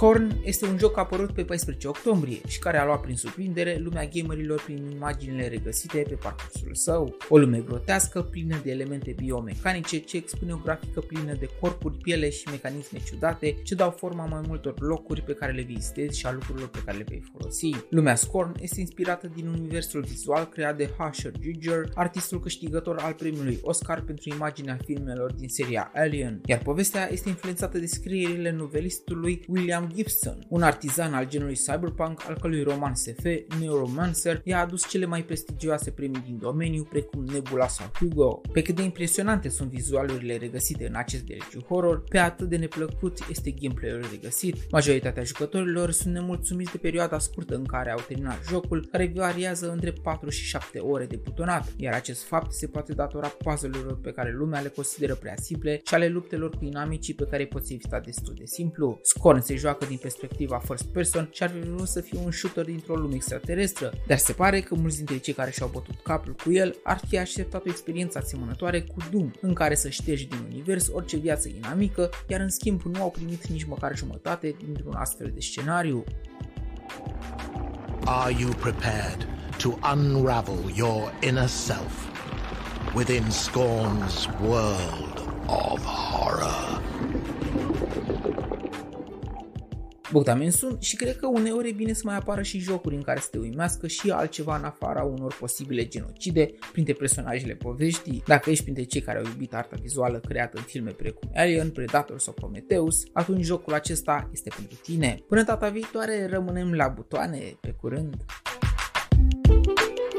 Scorn este un joc apărut pe 14 octombrie și care a luat prin surprindere lumea gamerilor prin imaginile regăsite pe parcursul său. O lume grotească, plină de elemente biomecanice, ce expune o grafică plină de corpuri, piele și mecanisme ciudate, ce dau forma mai multor locuri pe care le vizitezi și a lucrurilor pe care le vei folosi. Lumea Scorn este inspirată din universul vizual creat de Husher Giger, artistul câștigător al premiului Oscar pentru imaginea filmelor din seria Alien, iar povestea este influențată de scrierile novelistului William Gibson, un artizan al genului cyberpunk al cărui roman SF, Neuromancer, i-a adus cele mai prestigioase premii din domeniu, precum Nebula sau Hugo. Pe cât de impresionante sunt vizualurile regăsite în acest deliciu horror, pe atât de neplăcut este gameplay-ul regăsit. Majoritatea jucătorilor sunt nemulțumiți de perioada scurtă în care au terminat jocul, care variază între 4 și 7 ore de butonat, iar acest fapt se poate datora puzzle-urilor pe care lumea le consideră prea simple și ale luptelor cu inamicii pe care poți evita destul de simplu. Scorn se joacă din perspectiva first person și ar fi vrut să fie un shooter dintr-o lume extraterestră, dar se pare că mulți dintre cei care și-au bătut capul cu el ar fi așteptat o experiență asemănătoare cu Doom, în care să ștergi din univers orice viață inamică, iar în schimb nu au primit nici măcar jumătate dintr-un astfel de scenariu. Are you prepared to unravel your inner self within Scorn's world of horror? Bogdamen sunt și cred că uneori e bine să mai apară și jocuri în care să te uimească și altceva în afara unor posibile genocide printre personajele poveștii. Dacă ești printre cei care au iubit arta vizuală creată în filme precum Alien, Predator sau Prometheus, atunci jocul acesta este pentru tine. Până data viitoare rămânem la butoane, pe curând! thank you